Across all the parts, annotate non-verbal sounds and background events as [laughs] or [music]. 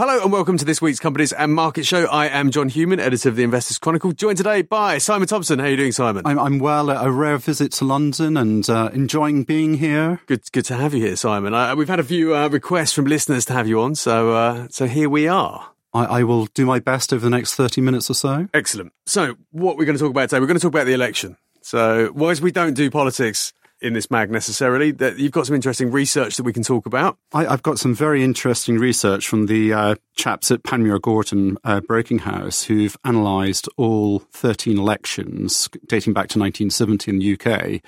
Hello and welcome to this week's Companies and Market Show. I am John Hughman, editor of the Investors Chronicle, joined today by Simon Thompson. How are you doing, Simon? I'm, I'm well. A rare visit to London and uh, enjoying being here. Good, good to have you here, Simon. Uh, we've had a few uh, requests from listeners to have you on, so uh, so here we are. I, I, will do my best over the next 30 minutes or so. Excellent. So, what we're going to talk about today, we're going to talk about the election. So, whilst we don't do politics in this mag necessarily. That you've got some interesting research that we can talk about. I, have got some very interesting research from the uh, chaps at Panmure Gordon uh, Broking House who've analysed all 13 elections dating back to 1970 in the UK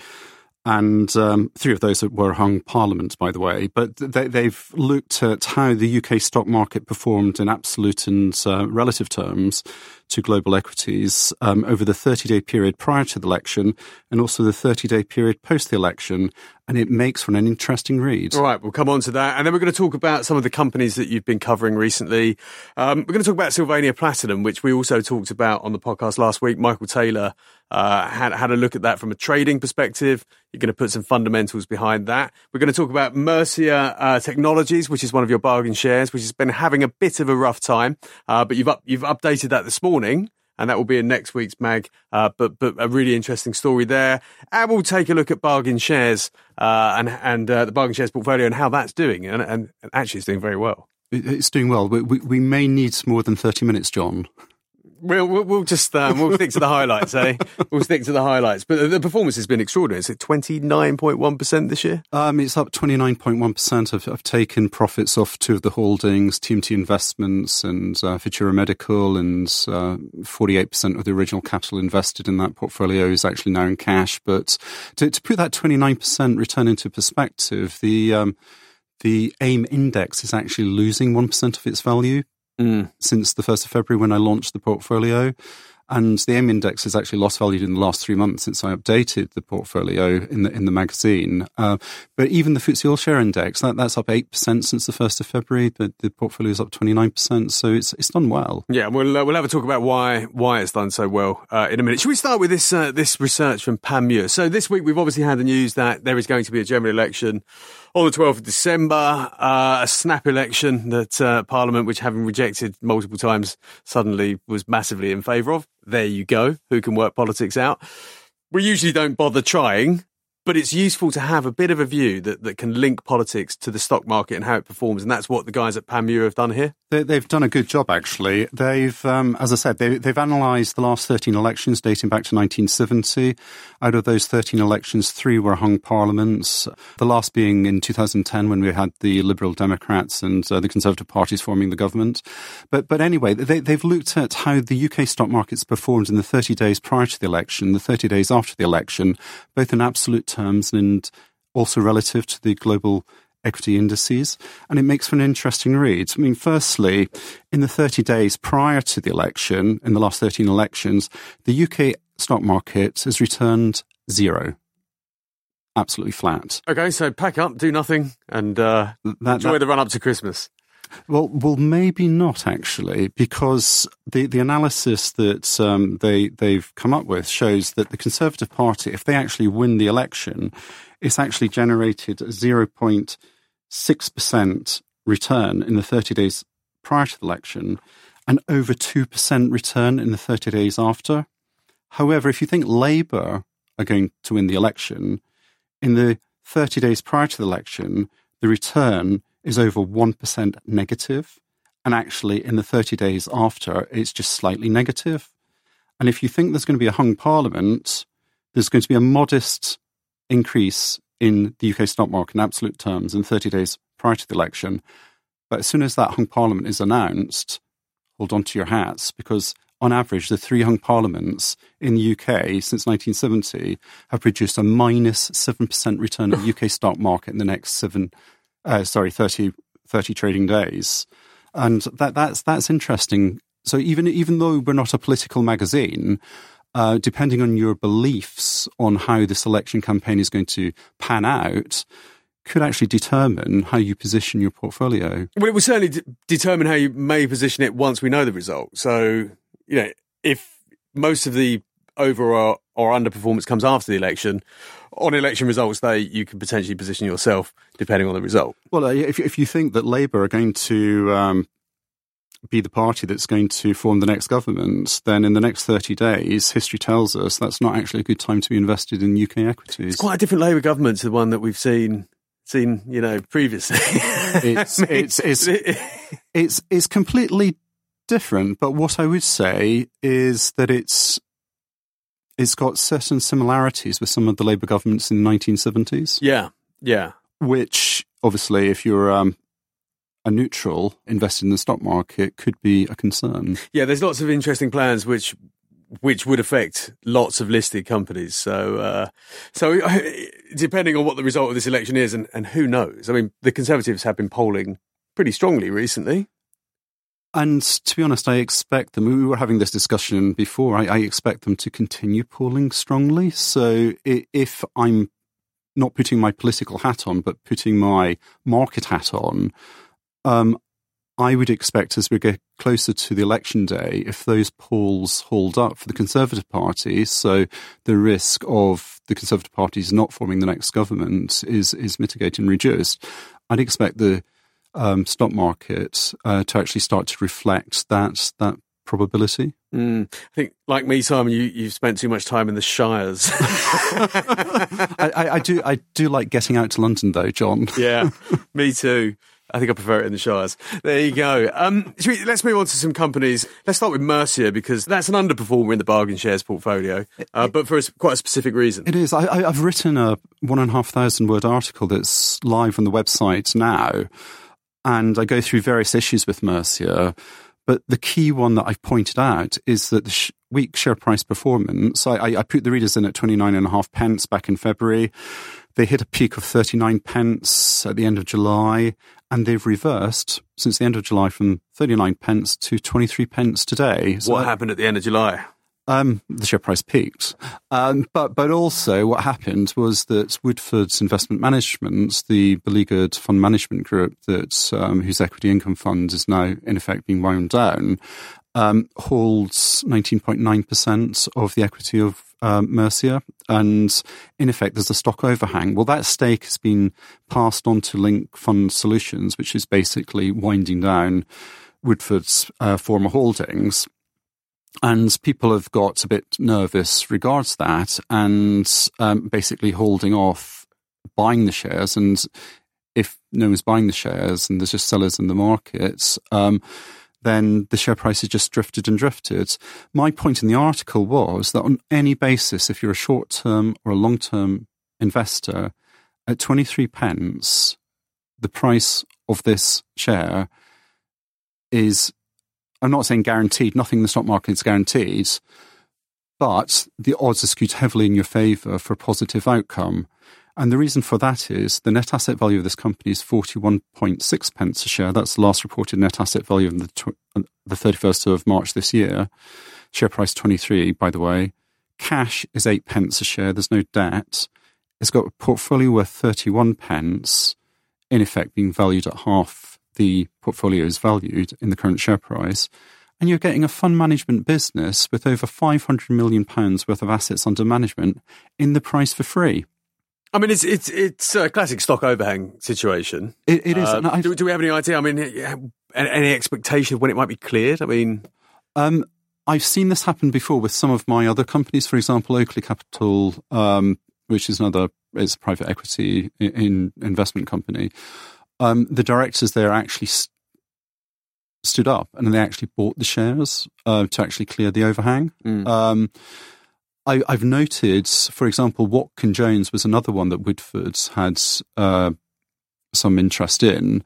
and um, three of those were hung parliament, by the way. But they, have looked at how the UK stock market performed in absolute and uh, relative terms to global equities um, over the 30 day period prior to the election and also the 30 day period post the election. And it makes for an interesting read. All right, we'll come on to that. And then we're going to talk about some of the companies that you've been covering recently. Um, we're going to talk about Sylvania Platinum, which we also talked about on the podcast last week. Michael Taylor uh, had, had a look at that from a trading perspective. You're going to put some fundamentals behind that. We're going to talk about Mercia uh, Technologies, which is one of your bargain shares, which has been having a bit of a rough time, uh, but you've up, you've updated that this morning and that will be in next week's mag. Uh, but but a really interesting story there. And we'll take a look at bargain shares uh, and and uh, the bargain shares portfolio and how that's doing. And, and, actually, it's doing very well. It's doing well. We, we, we may need more than thirty minutes, John. We'll, we'll, we'll just um, we'll [laughs] stick to the highlights, eh? We'll stick to the highlights. But the performance has been extraordinary. Is it twenty nine point one percent this year? Um, it's up twenty nine point one percent. I've taken profits off two of the holdings, TMT Investments and uh, Futura Medical, and uh, forty eight percent of the original capital invested in that portfolio is actually now in cash. But to, to put that twenty nine percent return into perspective, the um, the AIM index is actually losing 1% of its value mm. since the 1st of February when I launched the portfolio. And the AIM index has actually lost value in the last three months since I updated the portfolio in the in the magazine. Uh, but even the FTSE All Share Index that, that's up eight percent since the first of February. The, the portfolio is up twenty nine percent, so it's it's done well. Yeah, we'll uh, we'll have a talk about why why it's done so well uh, in a minute. Should we start with this uh, this research from Panmure? So this week we've obviously had the news that there is going to be a general election on the 12th of December, uh, a snap election that uh, Parliament, which having rejected multiple times, suddenly was massively in favour of. There you go. Who can work politics out? We usually don't bother trying, but it's useful to have a bit of a view that, that can link politics to the stock market and how it performs. And that's what the guys at Panmure have done here. They, have done a good job, actually. They've, um, as I said, they, have analysed the last 13 elections dating back to 1970. Out of those 13 elections, three were hung parliaments. The last being in 2010 when we had the Liberal Democrats and uh, the Conservative parties forming the government. But, but anyway, they, they've looked at how the UK stock markets performed in the 30 days prior to the election, the 30 days after the election, both in absolute terms and also relative to the global equity indices, and it makes for an interesting read. I mean, firstly, in the 30 days prior to the election, in the last 13 elections, the UK stock market has returned zero. Absolutely flat. Okay, so pack up, do nothing, and uh, that, enjoy that, the run up to Christmas. Well, well, maybe not actually, because the, the analysis that um, they they've come up with shows that the Conservative Party, if they actually win the election, it's actually generated zero point 6% return in the 30 days prior to the election and over 2% return in the 30 days after. However, if you think Labour are going to win the election, in the 30 days prior to the election, the return is over 1% negative, And actually, in the 30 days after, it's just slightly negative. And if you think there's going to be a hung parliament, there's going to be a modest increase in the UK stock market in absolute terms in 30 days prior to the election. But as soon as that hung parliament is announced, hold on to your hats because on average, the three hung parliaments in the UK since 1970 have produced a minus 7% return of the UK stock market in the next seven, uh, sorry, 30, 30 trading days. And that, that's, that's interesting. So even, even though we're not a political magazine, uh, depending on your beliefs on how this election campaign is going to pan out, could actually determine how you position your portfolio. Well, it will certainly d- determine how you may position it once we know the result. So, you know, if most of the over or, or underperformance comes after the election, on election results day, you can potentially position yourself depending on the result. Well, uh, if, if you think that Labour are going to um, be the party that's going to form the next government, then in the next 30 days, history tells us that's not actually a good time to be invested in UK equities. It's quite a different Labour government to the one that we've seen seen, you know, previously. [laughs] it's, it's, it's, it's, it's completely different, but what I would say is that it's it's got certain similarities with some of the Labour governments in the 1970s. Yeah, yeah. Which, obviously, if you're um, a neutral invested in the stock market, could be a concern. Yeah, there's lots of interesting plans which which would affect lots of listed companies. So, uh, so depending on what the result of this election is, and, and who knows? I mean, the Conservatives have been polling pretty strongly recently. And to be honest, I expect them. We were having this discussion before. I, I expect them to continue polling strongly. So if I'm not putting my political hat on, but putting my market hat on, um, I would expect as we get closer to the election day, if those polls hold up for the Conservative Party, so the risk of the Conservative Party's not forming the next government is is mitigated and reduced, I'd expect the um, stock markets uh, to actually start to reflect that that probability. Mm. I think, like me, Simon, you you've spent too much time in the shires. [laughs] I, I, I, do I do like getting out to London, though, John. [laughs] yeah, me too. I think I prefer it in the Shires. There you go. Um, we, let's move on to some companies. Let's start with Mercia because that's an underperformer in the bargain shares portfolio, uh, but for a, quite a specific reason. It is. I, have written a one and a half thousand word article that's live on the website now, and I go through various issues with Mercia. But the key one that I've pointed out is that the sh- weak share price performance. I, I, put the readers in at twenty nine and a half pence back in February. They hit a peak of 39 pence at the end of July, and they've reversed since the end of July from 39 pence to 23 pence today. So what that, happened at the end of July? Um, the share price peaked. Um, but, but also what happened was that Woodford's Investment Management, the beleaguered fund management group that, um, whose equity income fund is now in effect being wound down, um, holds 19.9% of the equity of um, Mercia, and in effect, there's a stock overhang. Well, that stake has been passed on to Link Fund Solutions, which is basically winding down Woodford's uh, former holdings. And people have got a bit nervous regards that and um, basically holding off buying the shares. And if no one's buying the shares and there's just sellers in the market, um, then the share price has just drifted and drifted. My point in the article was that on any basis, if you're a short term or a long term investor, at 23 pence, the price of this share is, I'm not saying guaranteed, nothing in the stock market is guaranteed, but the odds are skewed heavily in your favour for a positive outcome. And the reason for that is the net asset value of this company is 41.6 pence a share. That's the last reported net asset value of the, tw- the 31st of March this year. Share price 23, by the way. Cash is 8 pence a share. There's no debt. It's got a portfolio worth 31 pence, in effect being valued at half the portfolio is valued in the current share price. And you're getting a fund management business with over £500 million worth of assets under management in the price for free. I mean, it's it's it's a classic stock overhang situation. it, it is. Uh, do, do, we have any idea? I mean, any expectation of when it might be cleared? I mean, um, I've seen this happen before with some of my other companies. For example, Oakley Capital, um, which is another is a private equity in, in investment company. Um, the directors there actually st- stood up and they actually bought the shares uh, to actually clear the overhang. Mm. Um, I, have noted, for example, Watkin Jones was another one that Woodford's had uh, some interest in.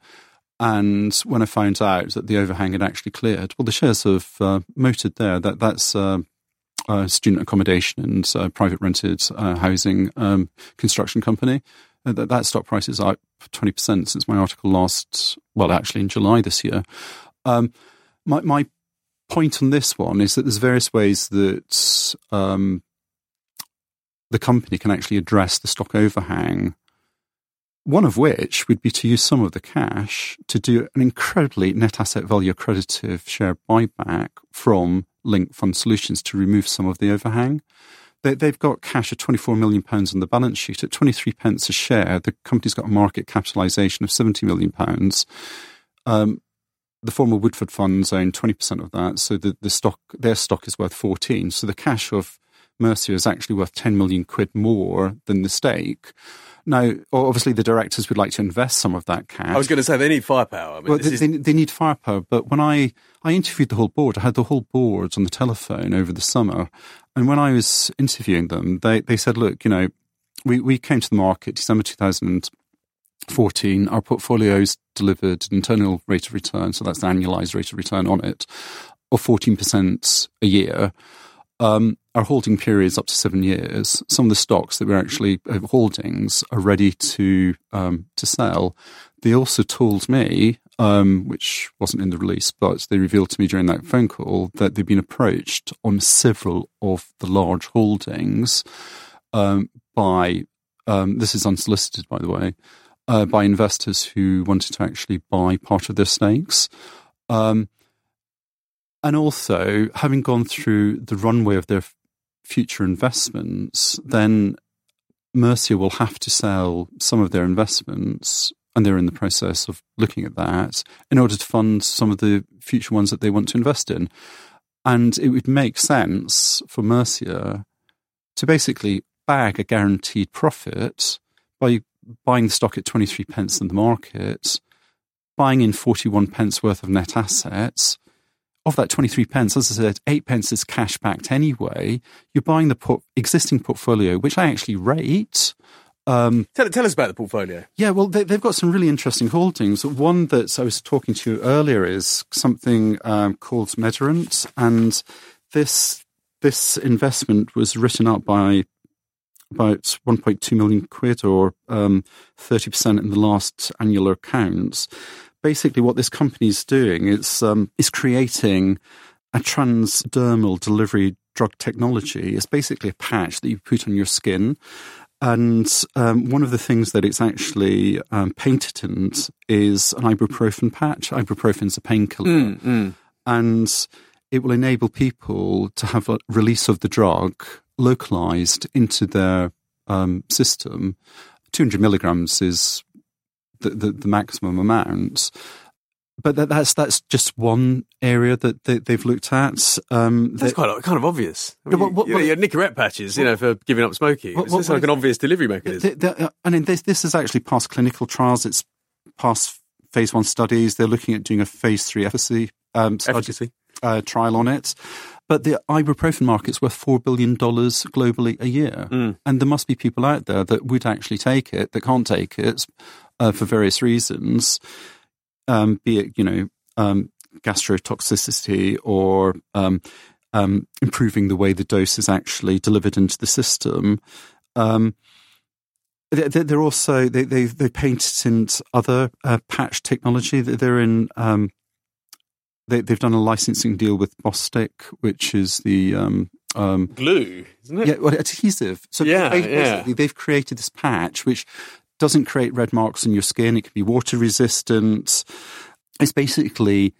And when I found out that the overhang had actually cleared, well, the shares have uh, motored there. That that's uh, uh, student accommodation and uh, private rented uh, housing um, construction company. Uh, that, that stock price is up twenty percent since my article last. Well, actually, in July this year. Um, my my point on this one is that there's various ways that um, the company can actually address the stock overhang. One of which would be to use some of the cash to do an incredibly net asset value accretive share buyback from Link Fund Solutions to remove some of the overhang. They, have got cash of £24 million on the balance sheet. At 23 pence a share, the company's got a market capitalisation of £70 million. Um, the former Woodford funds own 20% of that. So the, the stock, their stock is worth 14. So the cash of Mercia is actually worth 10 million quid more than the stake. Now, obviously, the directors would like to invest some of that cash. I was going to say they need firepower. I mean, well, they, is... they, they, need firepower. But when I, I interviewed the whole board, I had the whole board on the telephone over the summer. And when I was interviewing them, they, they said, look, you know, we, we came to the market December 2014. Our portfolios delivered an internal rate of return, so that's the annualized rate of return on it, of 14% a year. Um, our holding period is up to seven years. Some of the stocks that we're actually uh, holdings are ready to um, to sell. They also told me, um, which wasn't in the release, but they revealed to me during that phone call that they've been approached on several of the large holdings um, by um, this is unsolicited, by the way, uh, by investors who wanted to actually buy part of their stakes. Um, and also, having gone through the runway of their future investments, then Mercia will have to sell some of their investments, and they're in the process of looking at that in order to fund some of the future ones that they want to invest in. And it would make sense for Mercia to basically bag a guaranteed profit by buying the stock at 23 pence in the market, buying in 41 pence worth of net assets, of that 23 pence, as I said, 8 pence is cash backed anyway. You're buying the port- existing portfolio, which I actually rate. Um, tell, tell, us about the portfolio. Yeah, well, they, have got some really interesting holdings. One that I was talking to you earlier is something um, called Medherant, and this this investment was written up by about 1.2 million quid or um, 30% in the last annual accounts basically what this company is doing is um, is creating a transdermal delivery drug technology. It's basically a patch that you put on your skin. And um, one of the things that it's actually um, patented is an ibuprofen patch. Ibuprofen is a painkiller. Mm, mm. And it will enable people to have a release of the drug localized into their um, system. 200 milligrams is the, the, the maximum amounts But that, that's that's just one area that they, have looked at. Um, that's quite kind of obvious. I mean, what, what, you, you, Nicorette patches, you know, for giving up smoking. What, it's like an obvious delivery mechanism. The, the, uh, I mean, this this is actually past clinical trials. It's past phase one studies. They're looking at doing a phase three efficacy, um, efficacy. Uh, trial on it. But the ibuprofen market's worth $4 billion globally a year. Mm. And there must be people out there that would actually take it, that can't take it, uh, for various reasons, um, be it, you know, um, gastrotoxicity or um, um, improving the way the dose is actually delivered into the system. Um, they're also they they they patented other uh, patch technology. They're in um, they, have done a licensing deal with Bostik, which is the um, um, glue, isn't it? Yeah, well, adhesive. So yeah, yeah. they've created this patch which doesn't create red marks on your skin. It can be water resistant. It's basically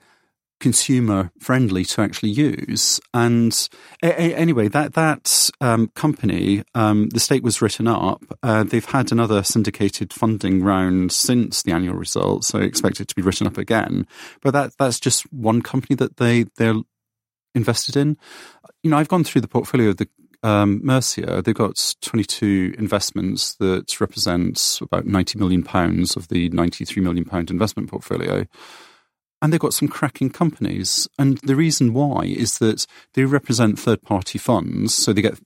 consumer friendly to actually use. And a- a- anyway, that that um, company, um, the state was written up. Uh, they've had another syndicated funding round since the annual results, so I expect it to be written up again. But that that's just one company that they they're invested in. You know, I've gone through the portfolio of the um, Mercia, they've got 22 investments that represents about 90 million pounds of the 93 million pound investment portfolio. And they've got some cracking companies. And the reason why is that they represent third party funds. So they get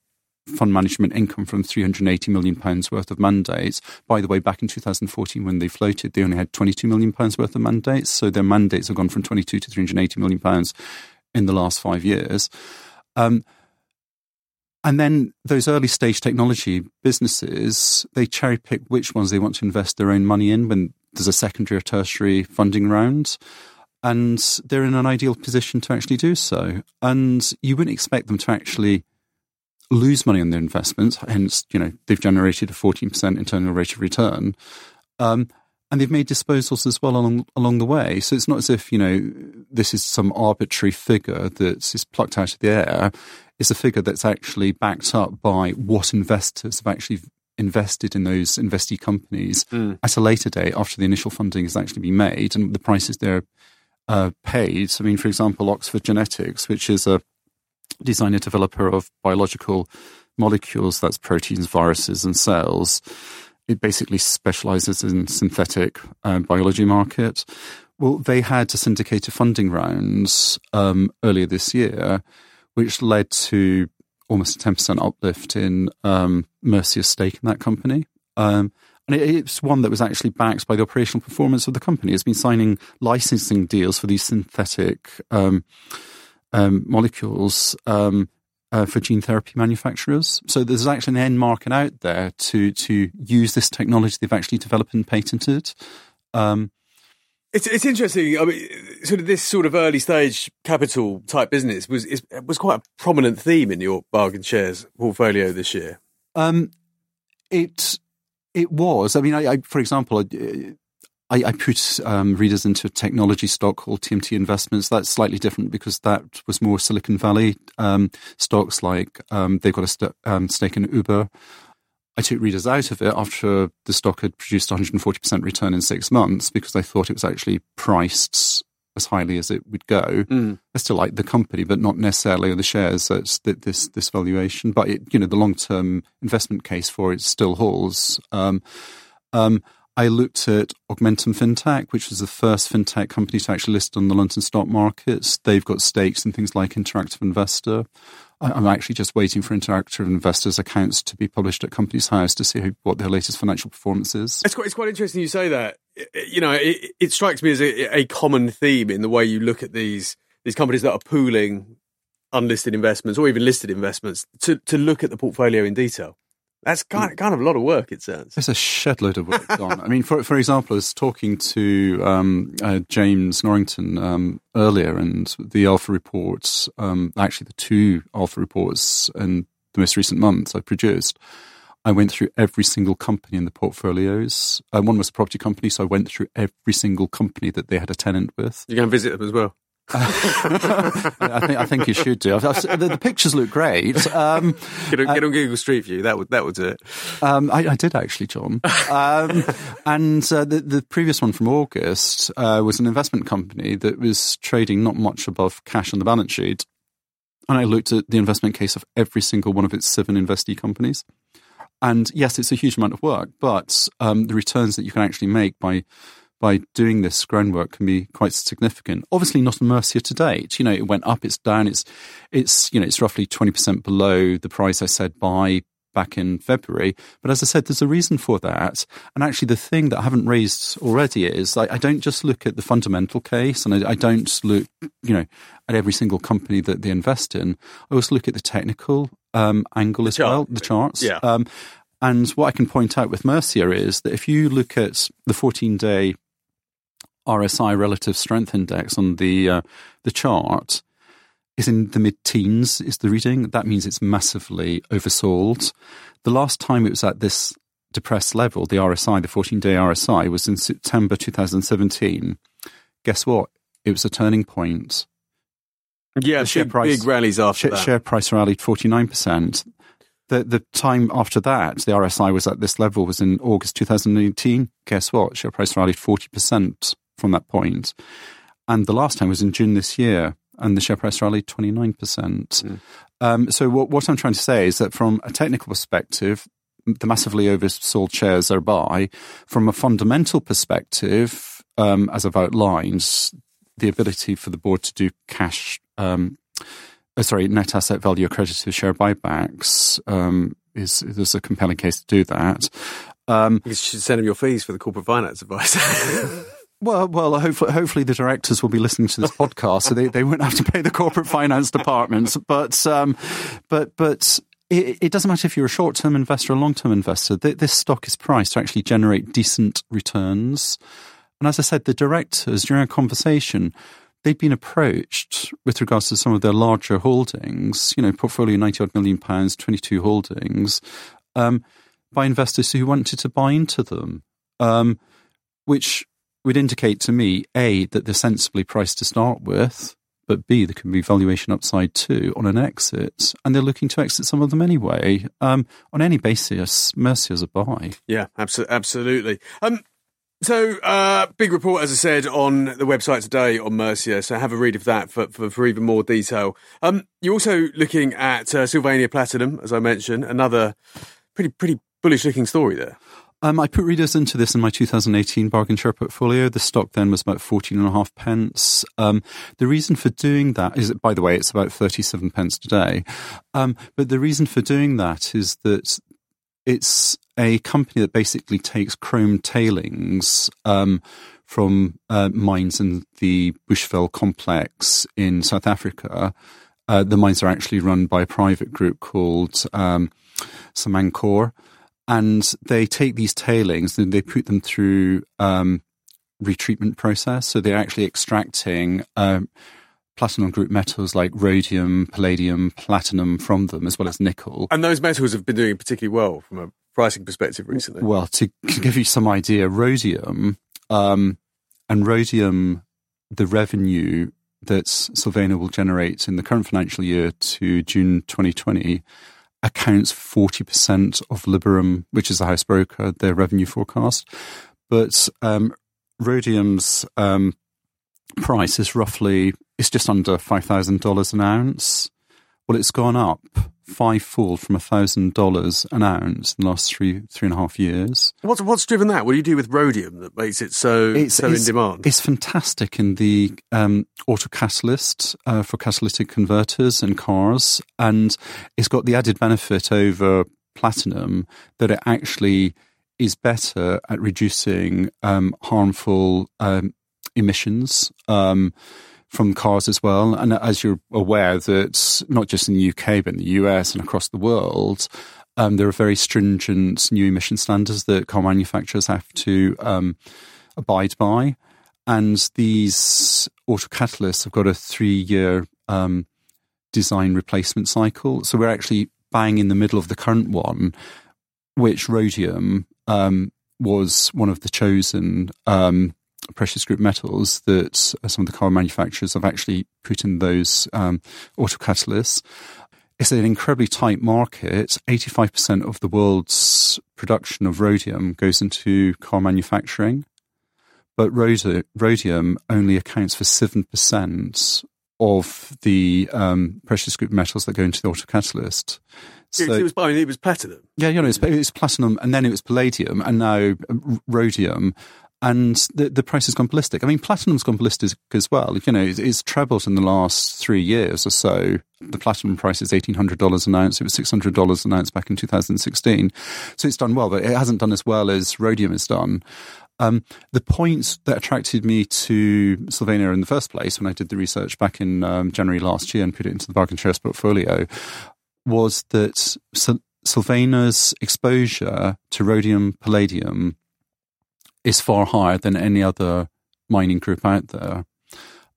fund management income from 380 million pounds worth of mandates. By the way, back in 2014 when they floated, they only had 22 million pounds worth of mandates. So their mandates have gone from 22 to 380 million pounds in the last five years. Um, and then those early stage technology businesses, they cherry pick which ones they want to invest their own money in when there's a secondary or tertiary funding round. And they're in an ideal position to actually do so. And you wouldn't expect them to actually lose money on their investments. Hence, you know, they've generated a 14% internal rate of return. Um, and they've made disposals as well along along the way. So it's not as if you know this is some arbitrary figure that is plucked out of the air It's a figure that's actually backed up by what investors have actually invested in those investee companies mm. at a later date after the initial funding has actually been made and the prices they're uh, paid. I mean, for example, Oxford Genetics, which is a designer developer of biological molecules, that's proteins, viruses, and cells. It basically specializes in synthetic uh, biology market. Well, they had a syndicated funding rounds um, earlier this year, which led to almost a 10% uplift in um, Mercia's stake in that company. Um, and it, it's one that was actually backed by the operational performance of the company. It's been signing licensing deals for these synthetic um, um molecules um, uh, for gene therapy manufacturers. So there's actually an end market out there to to use this technology they've actually developed and patented. Um, it's it's interesting. I mean, sort of this sort of early stage capital type business was is, was quite a prominent theme in your bargain shares portfolio this year. Um, it it was. I mean, I, I for example, I, I, put um, readers into a technology stock called TMT Investments. That's slightly different because that was more Silicon Valley um, stocks. Like um, they've got a st- um, stake in Uber. I took readers out of it after the stock had produced 140% return in six months because I thought it was actually priced as highly as it would go. Mm. I still like the company, but not necessarily the shares at this this valuation. But it, you know, the long term investment case for it still holds. Um, um, I looked at Augmentum FinTech, which was the first fintech company to actually list on the London stock markets. They've got stakes in things like Interactive Investor. I'm actually just waiting for Interactive Investors accounts to be published at Companies House to see what their latest financial performance is. It's quite, it's quite interesting you say that. You know, it, it strikes me as a, a, common theme in the way you look at these these companies that are pooling unlisted investments or even listed investments to, to look at the portfolio in detail. That's kind of, kind of a lot of work, it sounds. There's a shed load of work on. I mean, for for example, I was talking to um, uh, James Norrington um, earlier, and the Alpha reports, um, actually the two Alpha reports in the most recent months I produced, I went through every single company in the portfolios. Uh, one was a property company, so I went through every single company that they had a tenant with. You go and visit them as well. [laughs] I think I think you should do. I've, I've, the, the, pictures look great. Um, get, on, get, on, Google Street View. That would that would do it. Um, I, I, did actually, John. Um, and uh, the, the previous one from August uh, was an investment company that was trading not much above cash on the balance sheet. And I looked at the investment case of every single one of its seven investee companies. And yes, it's a huge amount of work, but um, the returns that you can actually make by by doing this groundwork can be quite significant. Obviously, not Mercia to date. You know, it went up, it's down, it's it's you know it's roughly twenty percent below the price I said buy back in February. But as I said, there's a reason for that. And actually, the thing that I haven't raised already is I, I don't just look at the fundamental case, and I, I, don't look you know at every single company that they invest in. I also look at the technical um, angle the as chart. well, the charts. Yeah. Um, and what I can point out with Mercia is that if you look at the 14 day RSI relative strength index on the uh, the chart is in the mid teens. Is the reading that means it's massively oversold? The last time it was at this depressed level, the RSI, the 14 day RSI, was in September 2017. Guess what? It was a turning point. Yeah, share big, price, big rallies after share, share price rallied 49%. The, the time after that, the RSI was at this level was in August 2018. Guess what? Share price rallied 40% from that point. And the last time was in June this year, and the share price rallied 29%. Mm. Um, so, what, what I'm trying to say is that from a technical perspective, the massively oversold shares are buy. From a fundamental perspective, um, as I've outlined, the ability for the board to do cash, um, uh, sorry, net asset value accredited share buybacks um, is there's a compelling case to do that. Um, you should send them your fees for the corporate finance advice. [laughs] Well, well, hopefully, hopefully the directors will be listening to this podcast, so they, they won't have to pay the corporate finance departments. But, um, but, but it, it, doesn't matter if you're a short-term investor or a long-term investor. This stock is priced to actually generate decent returns. And as I said, the directors during a conversation, they'd been approached with regards to some of their larger holdings. You know, portfolio ninety odd million pounds, twenty-two holdings, um, by investors who wanted to buy into them, um, which would indicate to me A, that they're sensibly priced to start with, but B, there can be valuation upside too on an exit, and they're looking to exit some of them anyway. Um, on any basis, Mercia's a buy. Yeah, absolutely. absolutely. Um, So, uh, big report, as I said, on the website today on Mercia. So, have a read of that for, for, for even more detail. Um, you're also looking at uh, Sylvania Platinum, as I mentioned, another pretty pretty bullish looking story there. Um, I put readers into this in my 2018 bargain share portfolio. The stock then was about 14 and a half pence. Um, the reason for doing that is, by the way, it's about 37 pence today. Um, but the reason for doing that is that it's a company that basically takes chrome tailings um, from uh, mines in the Bushveld complex in South Africa. Uh, the mines are actually run by a private group called um, Samancor and they take these tailings and they put them through um, retreatment process. So they're actually extracting um, platinum group metals like rhodium, palladium, platinum from them, as well as nickel. And those metals have been doing particularly well from a pricing perspective recently. Well, to, to give you some idea, rhodium um, and rhodium, the revenue that Sylvania will generate in the current financial year to June 2020 accounts 40% of Liberum, which is the house broker, their revenue forecast. But um, rhodium's um, price is roughly, it's just under $5,000 an ounce. Well, it's gone up fivefold from $1,000 an ounce in the last three, three and a half years. What's, what's driven that? What do you do with rhodium that makes it so, it's, so it's, in demand? It's fantastic in the um, autocatalyst uh, for catalytic converters and cars. And it's got the added benefit over platinum that it actually is better at reducing um, harmful um, emissions. Um, from cars as well. And as you're aware, that not just in the UK, but in the US and across the world, um, there are very stringent new emission standards that car manufacturers have to um, abide by. And these autocatalysts have got a three year um, design replacement cycle. So we're actually bang in the middle of the current one, which rhodium um, was one of the chosen um, precious group metals that some of the car manufacturers have actually put in those um, autocatalysts. It's an incredibly tight market. 85% of the world's production of rhodium goes into car manufacturing, but rhodium only accounts for 7% of the um, precious group metals that go into the autocatalyst. So, it, was, I mean, it was platinum. Yeah, you know, it's, it's platinum, and then it was palladium, and now rhodium and the the price has gone ballistic. I mean, platinum's gone ballistic as well. You know, it's, it's trebled in the last three years or so. The platinum price is eighteen hundred dollars an ounce. It was six hundred dollars an ounce back in two thousand sixteen. So it's done well, but it hasn't done as well as rhodium has done. Um, the point that attracted me to Sylvania in the first place, when I did the research back in um, January last year and put it into the bargain shares portfolio, was that Sylvania's exposure to rhodium, palladium, is far higher than any other mining group out there.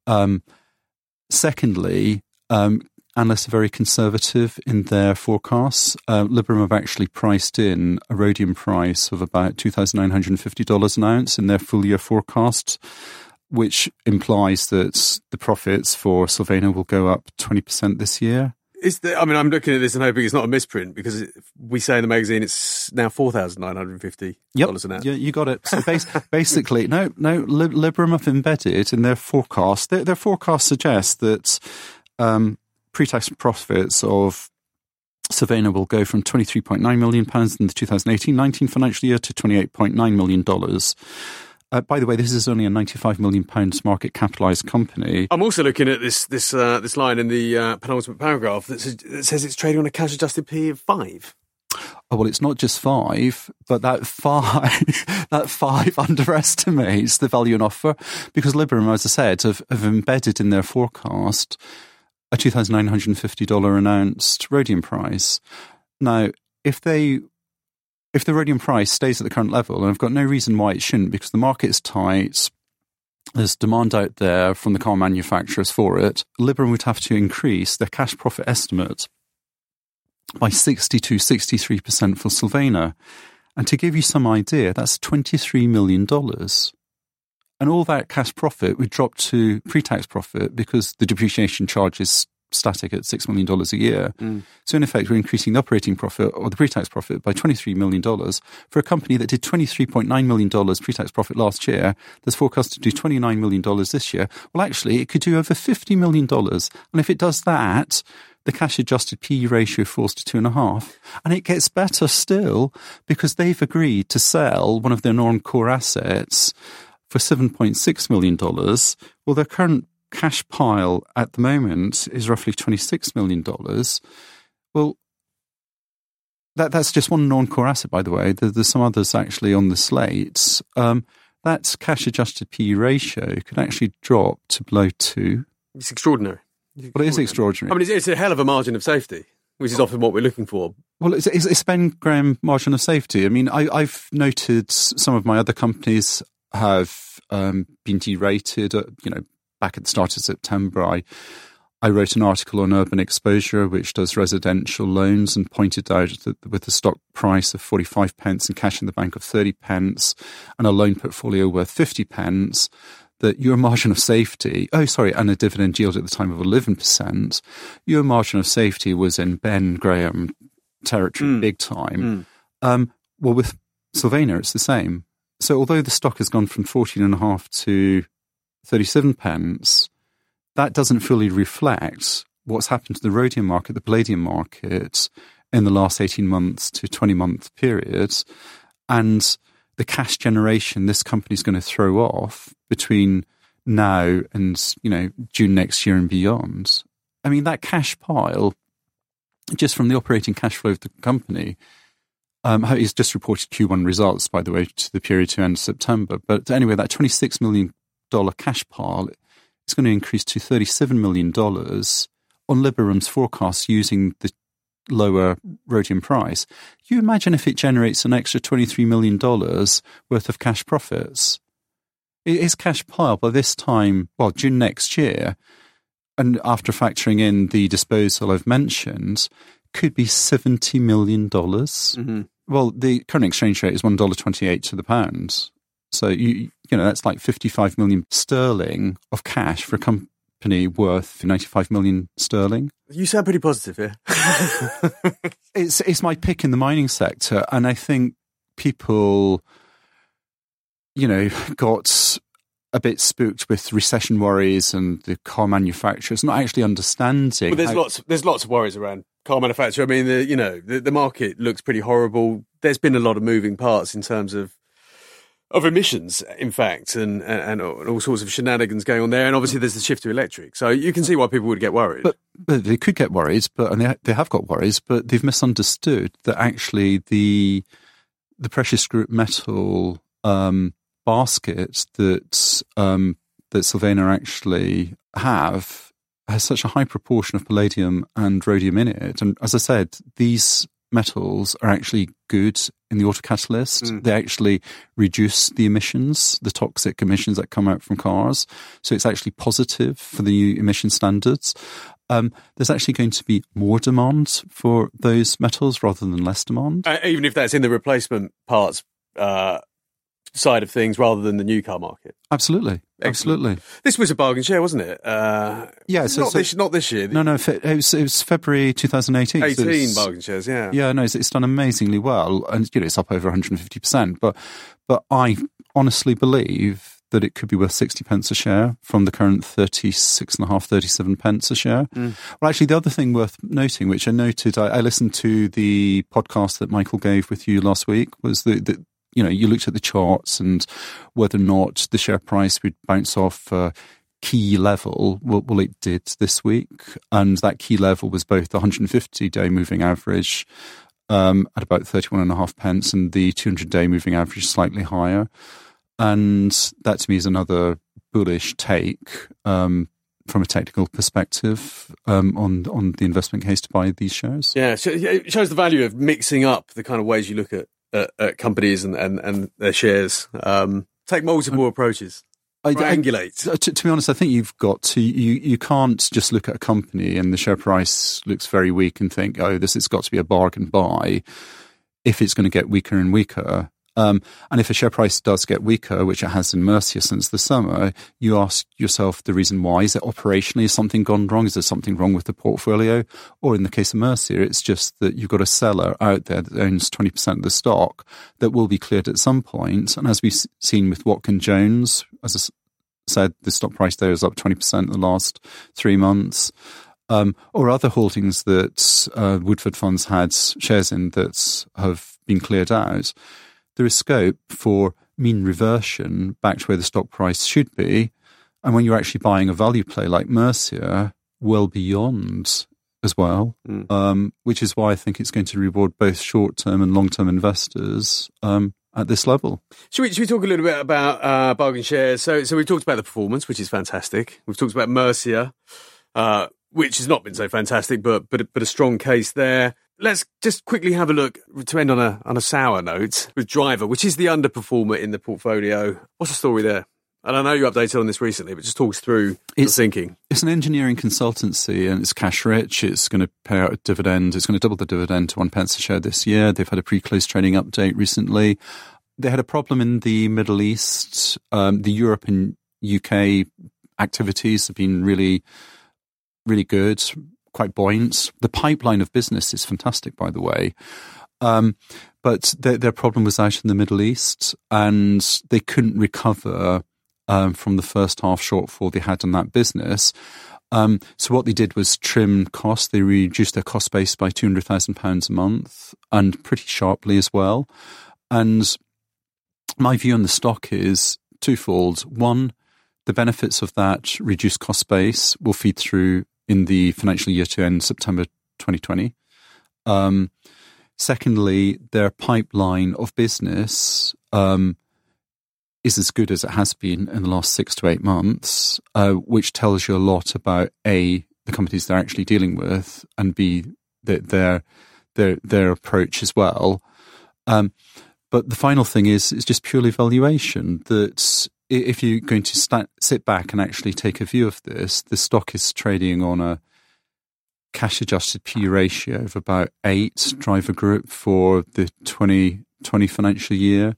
Um, secondly, um, analysts are very conservative in their forecasts. Uh, Liberum have actually priced in a rhodium price of about $2,950 an ounce in their full year forecast, which implies that the profits for Sylvania will go up 20% this year. Is the, I mean, I'm looking at this and hoping it's not a misprint because we say in the magazine it's now four thousand nine hundred and fifty dollars yep. an ounce. Yeah, you got it. So bas- [laughs] basically, no, no, Liberum have embedded in their forecast. Their, their forecast suggests that um, pre-tax profits of Sylvania will go from twenty three point nine million pounds in the 2018-19 financial year to twenty eight point nine million dollars. Uh, by the way, this is only a ninety-five million pounds market capitalised company. I'm also looking at this this uh, this line in the uh, penultimate paragraph that says, that says it's trading on a cash adjusted P of five. Oh, well, it's not just five, but that five [laughs] that five underestimates the value and offer because Liberum, as I said, have, have embedded in their forecast a two thousand nine hundred and fifty dollar announced rhodium price. Now, if they if the rhodium price stays at the current level, and I've got no reason why it shouldn't, because the market is tight, there's demand out there from the car manufacturers for it, Liberum would have to increase their cash profit estimate by 60 to 63% for Sylvania. And to give you some idea, that's $23 million. And all that cash profit would drop to pre tax profit because the depreciation charge is static at $6 million a year. Mm. So, in effect, we're increasing the operating profit or the pre tax profit by $23 million for a company that did $23.9 million pre tax profit last year, that's forecast to do $29 million this year. Well, actually, it could do over $50 million. And if it does that, the cash adjusted PE ratio falls to two and a half. And it gets better still because they've agreed to sell one of their non core assets for $7.6 million. Well, their current cash pile at the moment is roughly $26 million. Well, that, that's just one non core asset, by the way. There, there's some others actually on the slate. Um, that cash adjusted PE ratio could actually drop to below two. It's extraordinary. Well, it is extraordinary. I mean, it's, it's, a hell of a margin of safety, which is often what we're looking for. Well, it's, it's, it's Ben Graham margin of safety. I mean, I, have noted some of my other companies have um, been derated. Uh, you know, back at the start of September, I I wrote an article on urban exposure, which does residential loans, and pointed out that with a stock price of 45 pence and cash in the bank of 30 pence and a loan portfolio worth 50 pence, that your margin of safety, oh, sorry, and a dividend yield at the time of 11%, your margin of safety was in Ben Graham territory mm. big time. Mm. Um, well, with Sylvania, it's the same. So although the stock has gone from 14.5 to 37 pence, that doesn't fully reflect what's happened to the rhodium market, the palladium market in the last 18 months to 20 month periods. And the cash generation this company is going to throw off between now and you know June next year and beyond. I mean that cash pile, just from the operating cash flow of the company. Um, he's just reported Q1 results, by the way, to the period to end September. But anyway, that $26 million cash pile is going to increase to $37 million on Liberum's forecast using the lower rhodium price, you imagine if it generates an extra $23 million worth of cash profits. Its cash pile by this time, well, June next year, and after factoring in the disposal I've mentioned, could be $70 million. Mm-hmm. Well, the current exchange rate is $1.28 to the pound. So you you know that's like 55 million sterling of cash for a company company worth 95 million sterling. You sound pretty positive here. [laughs] [laughs] it's, it's my pick in the mining sector. And I think people, you know, got a bit spooked with recession worries and the car manufacturers not actually understanding. Well, there's how- lots. There's lots of worries around car manufacturer. I mean, the you know the, the market looks pretty horrible. There's been a lot of moving parts in terms of of emissions, in fact, and, and, and all sorts of shenanigans going on there. And obviously, there's the shift to electric, so you can see why people would get worried. But, but they could get worried, but and they they have got worries, but they've misunderstood that actually the the precious group metal um, basket that um, that Sylvania actually have has such a high proportion of palladium and rhodium in it. And as I said, these metals are actually good in the autocatalyst. Mm. They actually reduce the emissions, the toxic emissions that come out from cars. So it's actually positive for the new emission standards. Um, there's actually going to be more demand for those metals rather than less demand. Uh, even if that's in the replacement parts uh, side of things rather than the new car market. Absolutely, Excellent. absolutely. This was a bargain share, wasn't it? Uh, yeah, so, not, so, this, not this year. No, no, it was, it was February 2018. 18 so bargain shares, yeah. Yeah, no, it's, it's, done amazingly well, and you know it's up over 150 percent. But but I honestly believe that it could be worth 60 pence a share from the current 36 and a half, 37 pence a share. Mm. Well, actually, the other thing worth noting, which I noted, I, I, listened to the podcast that Michael gave with you last week, was that you know, you looked at the charts and whether or not the share price would bounce off a key level. Well, well, it did this week. And that key level was both the 150 day moving average um, at about 31 and a half pence and the 200 day moving average slightly higher. And that to me is another bullish take. Um, from a technical perspective um, on on the investment case to buy these shares. Yeah, so it shows the value of mixing up the kind of ways you look at at, at companies and, and, and their shares. Um, take multiple approaches. Triangulate. I, to, to, be honest, I think you've got to. You you can't just look at a company and the share price looks very weak and think, oh, this has got to be a bargain buy. If it's going to get weaker and weaker, Um, and if a share price does get weaker, which it has in Mercia since the summer, you ask yourself the reason why. Is it operationally? Has something gone wrong? Is there something wrong with the portfolio? Or in the case of Mercia, it's just that you've got a seller out there that owns 20% of the stock that will be cleared at some point. And as we've seen with Watkin Jones, as I said, the stock price there is up 20% in the last three months. Um, or other holdings that uh, Woodford Funds had shares in that have been cleared out there is scope for mean reversion back to where the stock price should be. And when you're actually buying a value play like Mercia, well beyond as well, mm. um, which is why I think it's going to reward both short term and long term investors um, at this level. Should we, should we talk a little bit about uh, bargain shares? So, so we've talked about the performance, which is fantastic. We've talked about Mercia, uh, which has not been so fantastic, but but but a strong case there. Let's just quickly have a look to end on a on a sour note with Driver, which is the underperformer in the portfolio. What's the story there? And I know you updated on this recently, but just talk us through it's, thinking. It's an engineering consultancy and it's cash rich. It's going to pay out a dividend. It's going to double the dividend to one pence a share this year. They've had a pre-close trading update recently. They had a problem in the Middle East. Um, the Europe and UK activities have been really, really good quite buoyant. The pipeline of business is fantastic, by the way. Um, but their, their, problem was out in the Middle East, and they couldn't recover um, from the first half shortfall they had in that business. Um, so what they did was trim costs. They reduced their cost base by two hundred thousand pounds a month, and pretty sharply as well. And my view on the stock is twofold. One, the benefits of that reduced cost base will feed through in the financial year to end September 2020. Um, secondly, their pipeline of business um, is as good as it has been in the last six to eight months, uh, which tells you a lot about a the companies they're actually dealing with, and b the, their their their approach as well. Um, but the final thing is is just purely valuation. That if you're going to sit back and actually take a view of this, the stock is trading on a cash adjusted P ratio of about eight driver group for the 2020 financial year.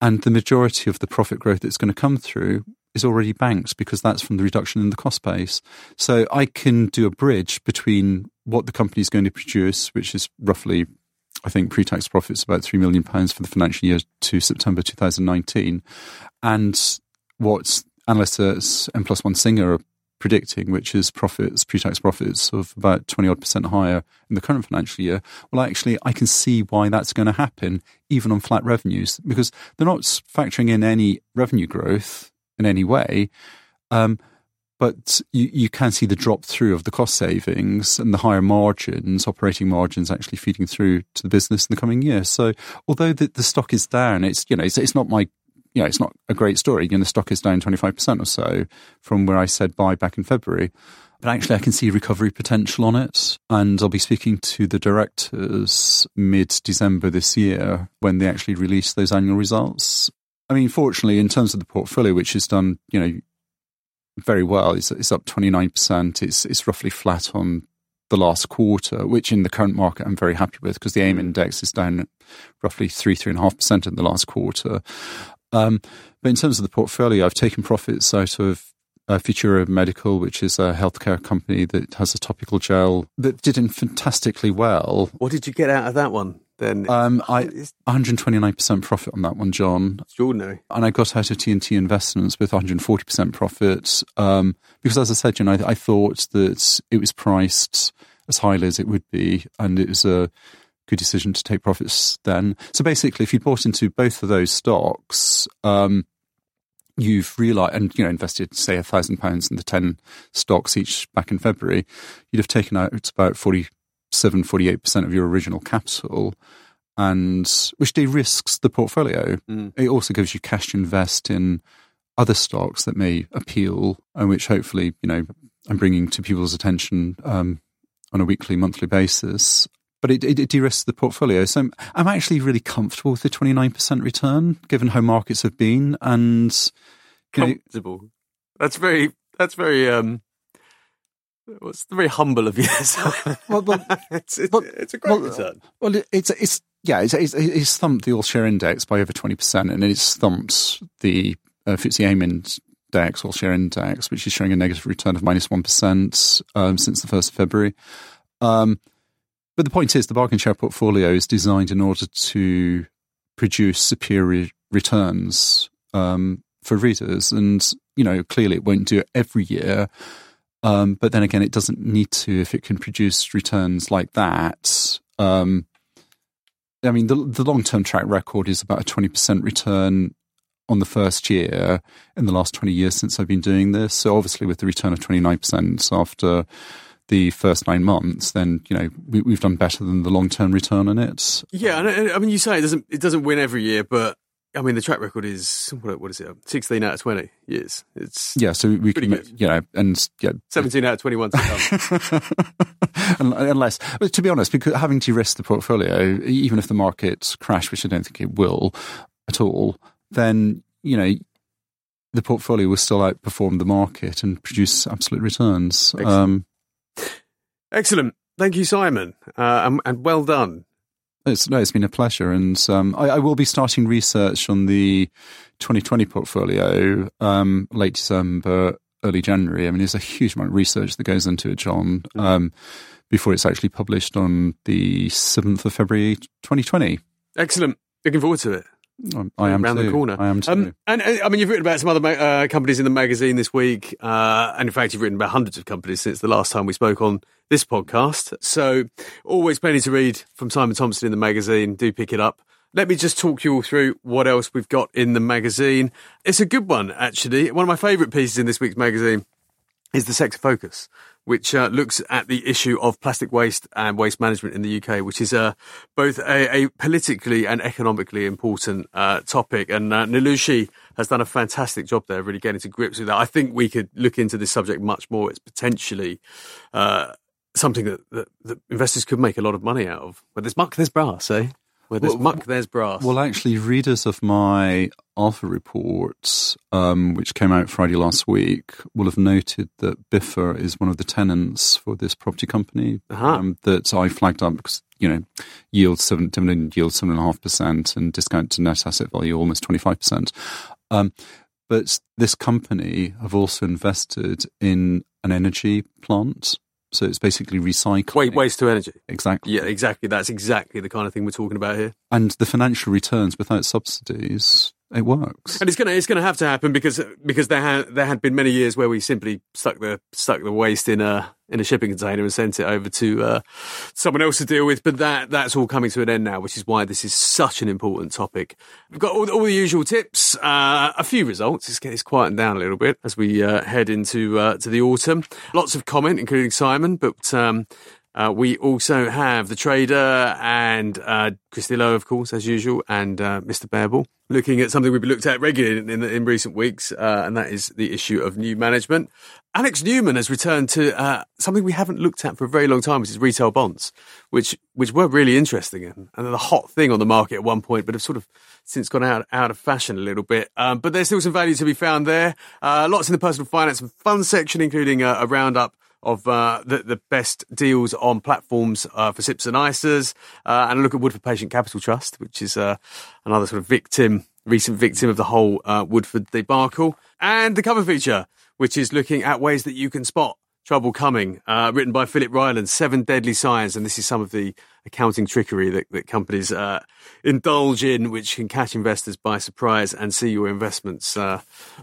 And the majority of the profit growth that's going to come through is already banked because that's from the reduction in the cost base. So I can do a bridge between what the company is going to produce, which is roughly I think pre-tax profits about three million pounds for the financial year to September 2019, and what analysts N plus one Singer are predicting, which is profits, pre-tax profits of about 20 odd percent higher in the current financial year. Well, actually, I can see why that's going to happen even on flat revenues because they're not factoring in any revenue growth in any way. Um, but you, you can see the drop through of the cost savings and the higher margins, operating margins actually feeding through to the business in the coming year. So although the, the stock is down, it's, you know, it's, it's not my, you know, it's not a great story. You know, the stock is down 25% or so from where I said buy back in February. But actually, I can see recovery potential on it. And I'll be speaking to the directors mid December this year when they actually release those annual results. I mean, fortunately, in terms of the portfolio, which has done, you know, very well. It's, it's up 29%. It's, it's roughly flat on the last quarter, which in the current market I'm very happy with because the AIM mm. index is down roughly three, three and a half percent in the last quarter. Um, but in terms of the portfolio, I've taken profits out of uh, Futura Medical, which is a healthcare company that has a topical gel that did fantastically well. What did you get out of that one? Then um, I 129% profit on that one, John. Extraordinary. And I got out of TMT Investments with 140% profit um, because, as I said, you know, I, I, thought that it was priced as highly as it would be, and it was a good decision to take profits then. So basically, if you bought into both of those stocks, um, you've realized and you know invested say a thousand pounds in the 10 stocks each back in february you'd have taken out about 40 47 48% of your original capital and which de-risks the portfolio. Mm. it also gives you cash to invest in other stocks that may appeal and which hopefully you know i'm bringing to people's attention um, on a weekly monthly basis. But it, it, it de-risks the portfolio. So I'm, I'm actually really comfortable with the 29% return given how markets have been and comfortable know, that's very that's very um well, it's very humble of you. [laughs] well, well, [laughs] it's, it's, it's, a great well, return. Well, it's it's yeah, it's, it's, it's, thumped the all share index by over 20%, and it's thumped the uh, FTSE AIM index, all share index, which is showing a negative return of minus 1 um, since the 1st of February. Um, but the point is, the bargain share portfolio is designed in order to produce superior returns um, for readers. And, you know, clearly it won't do it every year. Um, but then again, it doesn't need to if it can produce returns like that. Um, I mean, the, the long term track record is about a 20% return on the first year in the last 20 years since I've been doing this. So obviously, with the return of 29% after the first nine months, then you know we, have done better than the long term return on it. Yeah, I mean, you say it doesn't it doesn't win every year, but I mean the track record is what, what is it? Sixteen out of twenty years. It's yeah, so we can good. you know and yeah, seventeen out of twenty one. [laughs] Unless, to be honest, because having to risk the portfolio, even if the markets crash, which I don't think it will at all, then you know the portfolio will still outperform the market and produce absolute returns. Excellent. Um, Excellent. Thank you, Simon, uh, and, and, well done. It's, no, it's been a pleasure, and um, I, I, will be starting research on the 2020 portfolio um, late December, early January. I mean, there's a huge amount of research that goes into it, John, mm-hmm. um, before it's actually published on the 7th of February 2020. Excellent. Looking forward to it. I am around too. the corner. I am too. Um, and, uh, I mean, you've written about some other uh, companies in the magazine this week, uh, and in fact, you've written about hundreds of companies since the last time we spoke on this podcast. So, always plenty to read from Simon Thompson in the magazine. Do pick it up. Let me just talk you all through what else we've got in the magazine. It's a good one, actually. One of my favourite pieces in this week's magazine is the Sector Focus which uh, looks at the issue of plastic waste and waste management in the UK, which is uh, both a, a, politically and economically important uh, topic. And uh, Nilushi has done a fantastic job there, really getting to grips with that. I think we could look into this subject much more. It's potentially uh, something that, that, that, investors could make a lot of money out of. But there's muck, there's brass, eh? Where there's well, muck, there's brass. Well, actually, readers of my Alpha reports, um, which came out Friday last week, will have noted that Biffa is one of the tenants for this property company uh-huh. um, that I flagged up because you know yield seven dividend yield seven and a half percent and discount to net asset value almost twenty five percent. Um, but this company have also invested in an energy plant so it's basically recycling. Wait, waste to energy. Exactly. Yeah, exactly. That's exactly the kind of thing we're talking about here. And the financial returns without subsidies it works. And it's gonna it's gonna have to happen because because there had there had been many years where we simply stuck the stuck the waste in a in a shipping container and sent it over to uh, someone else to deal with. But that that's all coming to an end now, which is why this is such an important topic. We've got all, all the usual tips, uh, a few results. It's, it's quieting down a little bit as we uh, head into uh, to the autumn. Lots of comment, including Simon, but. Um, uh, we also have the trader and uh, Christy of course, as usual, and uh, Mr. Bearbull, looking at something we've looked at regularly in, in, in recent weeks, uh, and that is the issue of new management. Alex Newman has returned to uh, something we haven't looked at for a very long time, which is retail bonds, which which were really interesting and, and the hot thing on the market at one point, but have sort of since gone out out of fashion a little bit. Um, but there's still some value to be found there. Uh, lots in the personal finance and fund section, including a, a roundup of uh, the, the best deals on platforms uh, for SIPPs and ISAs, uh, and a look at Woodford Patient Capital Trust, which is uh, another sort of victim, recent victim of the whole uh, Woodford debacle, and the cover feature, which is looking at ways that you can spot trouble coming, uh, written by Philip Ryland, Seven Deadly Signs, and this is some of the accounting trickery that, that companies indulge in, which can catch investors by surprise and see your investments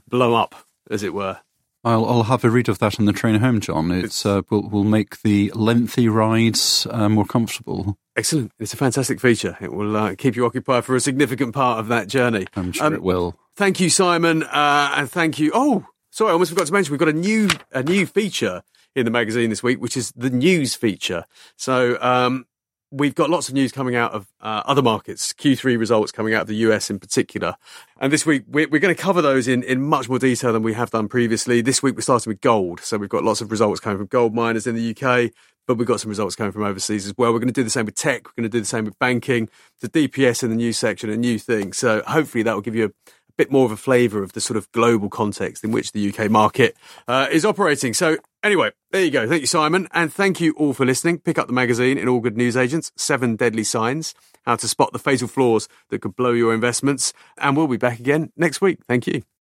blow up, as it were. I'll, I'll have a read of that on the train home, John. It's uh, will will make the lengthy rides uh, more comfortable. Excellent! It's a fantastic feature. It will uh, keep you occupied for a significant part of that journey. I'm sure um, it will. Thank you, Simon, uh, and thank you. Oh, sorry, I almost forgot to mention we've got a new a new feature in the magazine this week, which is the news feature. So um, we've got lots of news coming out of uh, other markets, Q3 results coming out of the US in particular. And this week, we're, we're, going to cover those in, in much more detail than we have done previously. This week, we're starting with gold. So we've got lots of results coming from gold miners in the UK, but we've got some results coming from overseas as well. We're going to do the same with tech. We're going to do the same with banking, the DPS in the news section, a new thing. So hopefully that will give you a bit more of a flavour of the sort of global context in which the UK market uh, is operating. So Anyway, there you go. Thank you, Simon. And thank you all for listening. Pick up the magazine in all good News Agents Seven Deadly Signs, how to spot the fatal flaws that could blow your investments. And we'll be back again next week. Thank you.